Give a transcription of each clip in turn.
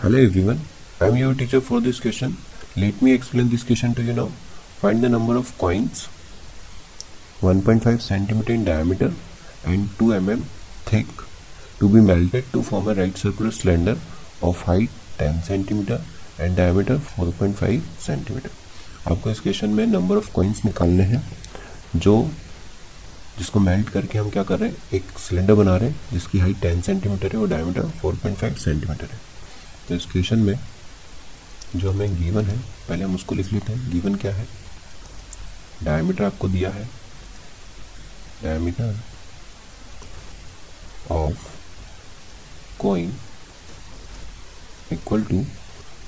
Hello everyone, I am your teacher for this question. Let me explain this question to you now. Find the number of coins 1.5 centimeter in diameter and 2 mm thick to be melted to form a right circular cylinder of height 10 centimeter and diameter 4.5 centimeter. आपको इस question में number of coins निकालने हैं जो जिसको melt करके हम क्या कर रहे हैं एक सिलेंडर बना रहे हैं जिसकी हाइट 10 सेंटीमीटर है और डायमीटर 4.5 सेंटीमीटर है तो इस क्वेश्चन में जो हमें गिवन है, पहले हम उसको लिख लेते हैं। गिवन क्या है? डायमीटर आपको दिया है। Diameter of coin equal to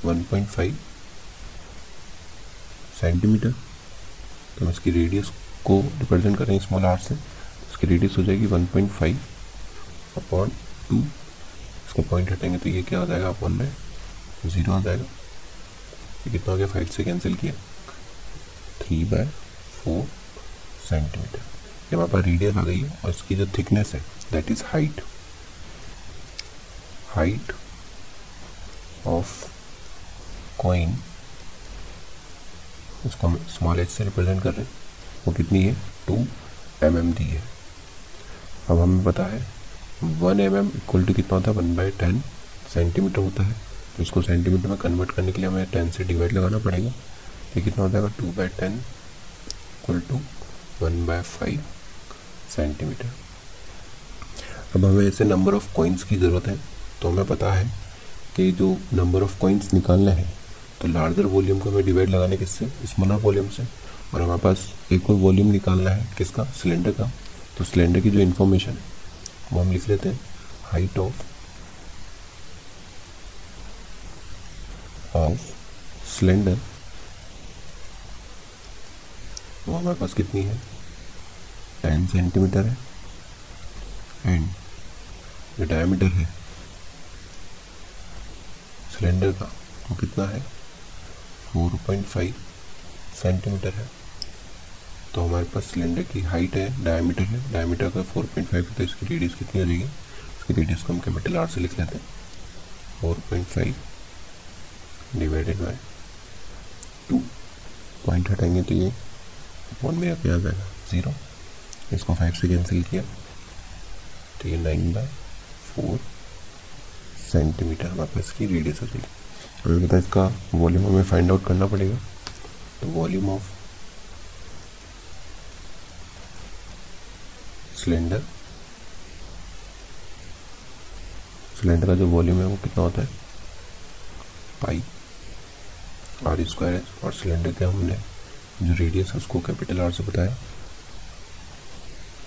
1.5 centimetre तो हम इसकी रेडियस को रिप्रेजेंट करें स्मॉल आर से। इसकी रेडियस हो जाएगी 1.5 अपॉन टू इसका पॉइंट हटेंगे तो ये क्या आ जाएगा? आप वन में ज़ीरो आ जाएगा। ये कितना हो गया? फाइव से कैंसिल किया। थ्री बाय फोर सेंटीमीटर ये हमारे पास रेडियस आ गई है और इसकी जो थिकनेस है that is height height of coin उसको हम स्मॉल एच से रिप्रेजेंट कर रहे हैं। वो कितनी है? टू एम दी है। अब हमें पता है one M M equal to कितना होता है? वन बाई टेन सेंटीमीटर होता है। तो इसको सेंटीमीटर में कन्वर्ट करने के लिए हमें टेन से डिवाइड लगाना पड़ेगा। तो कितना हो? जाएगा two by ten equal to one by five centimetre अब हमें ऐसे नंबर ऑफ़ कॉइन्स की ज़रूरत है। तो हमें पता है कि जो नंबर ऑफ़ कॉइन्स निकालना है तो लार्जर वॉल्यूम को हमें डिवाइड लगाने किससे? स्मॉलर वॉल्यूम से। और हमारे पास एक और वॉल्यूम निकालना है किसका? सिलेंडर का। तो सिलेंडर की जो इन्फॉर्मेशन है वो हम लिख लेते हैं। हाइट ऑफ़ ऑफ़ सिलेंडर वो हमारे पास कितनी है? टेन सेंटीमीटर है। एंड जो डायमीटर है सिलेंडर का वो कितना है? फोर पॉइंट फाइव सेंटीमीटर है। तो हमारे पास सिलेंडर की हाइट है डायमीटर है। डायमीटर का 4.5 है तो इसकी रेडियस कितनी आ जाएगी? इसकी रेडियस को हम कैपिटल आर से लिख लेते हैं। 4.5 डिवाइडेड बाय टू पॉइंट हटाएँगे तो ये वन में क्या आ जाएगा ज़ीरो इसको फाइव से कैंसिल किया तो ये नाइन बाय फोर सेंटीमीटर हमारे पास इसकी रेडियस हो जाएगी अभी बता इसका वॉल्यूम हमें फाइंड आउट करना पड़ेगा तो वॉल्यूम ऑफ़ सिलेंडर। सिलेंडर का जो वॉल्यूम है वो कितना होता है? पाई। आर स्क्वायर है और सिलेंडर के हमने जो रेडियस है उसको कैपिटल आर से बताया।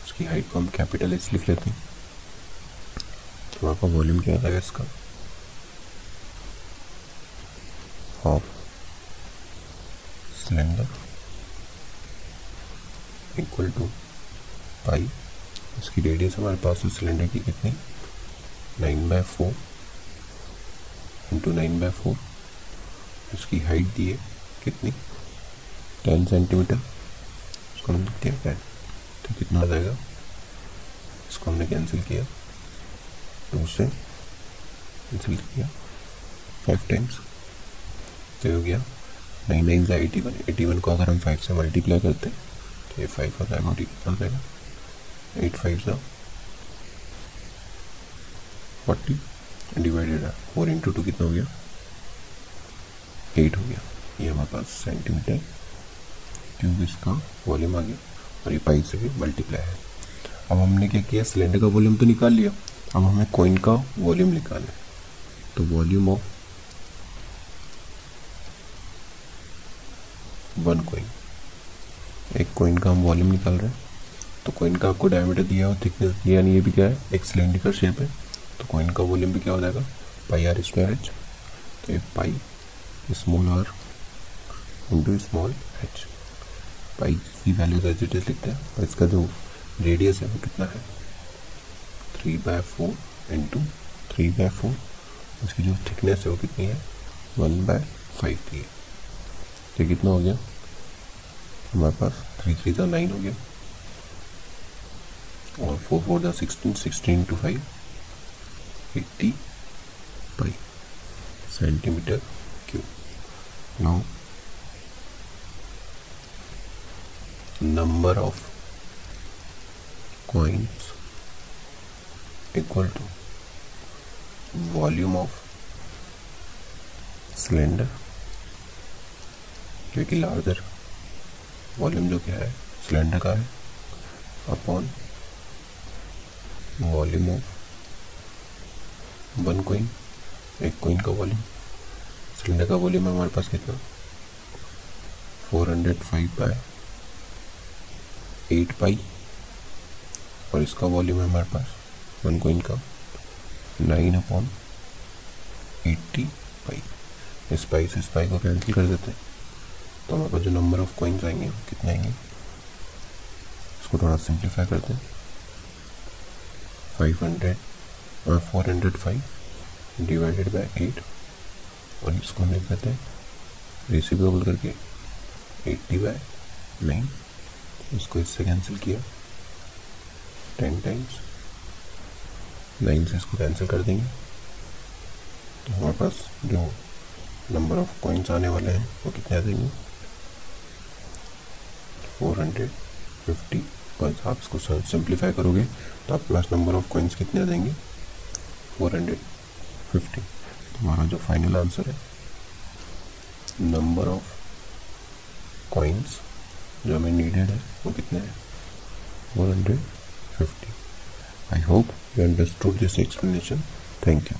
उसकी हाइट को हम कैपिटल एच लिख लेते हैं। तो आपका वॉल्यूम क्या आएगा इसका half cylinder equal to pi. इसकी रेडियस हमारे पास है सिलेंडर की कितनी? Nine by four into nine by four इसकी हाइट दी है कितनी? टेन सेंटीमीटर इसको हम लिख दिया टेन तो कितना आ जाएगा? इसको हमने कैंसिल किया। टू से कैंसिल किया। फाइव टाइम्स तो हो गया नाइन नाइन से एटी वन एटी वन को अगर हम फाइव से मल्टीप्लाई करते हैं तो ये फाइव का टाइम कितना हो जाएगा एट फाइव सा फोर्टी डिवाइडेड है फोर इंटू टू कितना हो गया? एट हो गया। ये हमारे पास सेंटीमीटर क्योंकि इसका वॉल्यूम आ गया और ये पाई से भी मल्टीप्लाई है। अब हमने क्या किया? सिलेंडर का वॉल्यूम तो निकाल लिया। अब हमें कोइन का वॉल्यूम निकालना है। तो वॉल्यूम ऑफ़ वन कोइन एक कोइन का हम वॉल्यूम निकाल रहे हैं। तो कोइन का आपको डायमीटर दिया हो थिकनेस दिया नहीं ये भी क्या है? एक सिलेंडिकल शेप है। तो कोइन का वॉल्यूम भी क्या हो जाएगा? पाई आर स्क्वायर एच तो ये pi small R into small H pi की वैल्यू एज इट लिखते हैं। और इसका जो रेडियस है वो कितना है? Three by four into three by four उसकी जो थिकनेस है वो कितनी है? वन बाय फाइव की है। तो कितना हो गया? हमारे पास थ्री थ्री का नाइन हो गया। और four four the sixteen sixteen two five eighty pi centimeter cube. Now, number of coins equal to volume of cylinder जो कि लार्जर वॉल्यूम जो क्या है सिलेंडर का है upon volume of one coin एक कोइन का वॉल्यूम सिलेंडर का वॉल्यूम है हमारे पास कितना? Four hundred five by eight pi और इसका वॉल्यूम है हमारे पास वन कोइन का नाइन अपॉन एट्टी पाई इस पाई से इस पाई को कैंसिल कर देते हैं। तो हमारे पास जो नंबर ऑफ़ कॉइन्स आएँगे कितने आएँगे? इसको थोड़ा सिंप्लीफाई करते हैं। फाइव हंड्रेड और four hundred five divided by eight और इसको लिख देते हैं रेसिपेबल करके एट्टी बाय नाइन इसको इससे कैंसिल किया। टेन टाइम्स नाइन से इसको कैंसिल कर देंगे। तो हमारे पास जो नंबर ऑफ़ कॉइन्स आने वाले हैं, वो कितने आ देंगे फोर हंड्रेड फिफ्टी कॉइन्स आप इसको सिंप्लीफाई करोगे तो आपके पास नंबर ऑफ़ कॉइन्स कितने आ जाएँगे? फोर हंड्रेड फिफ्टी तुम्हारा जो फाइनल आंसर है नंबर ऑफ़ कॉइन्स जो हमें नीडेड है, वो कितने हैं? Four hundred fifty I hope you understood this explanation thank you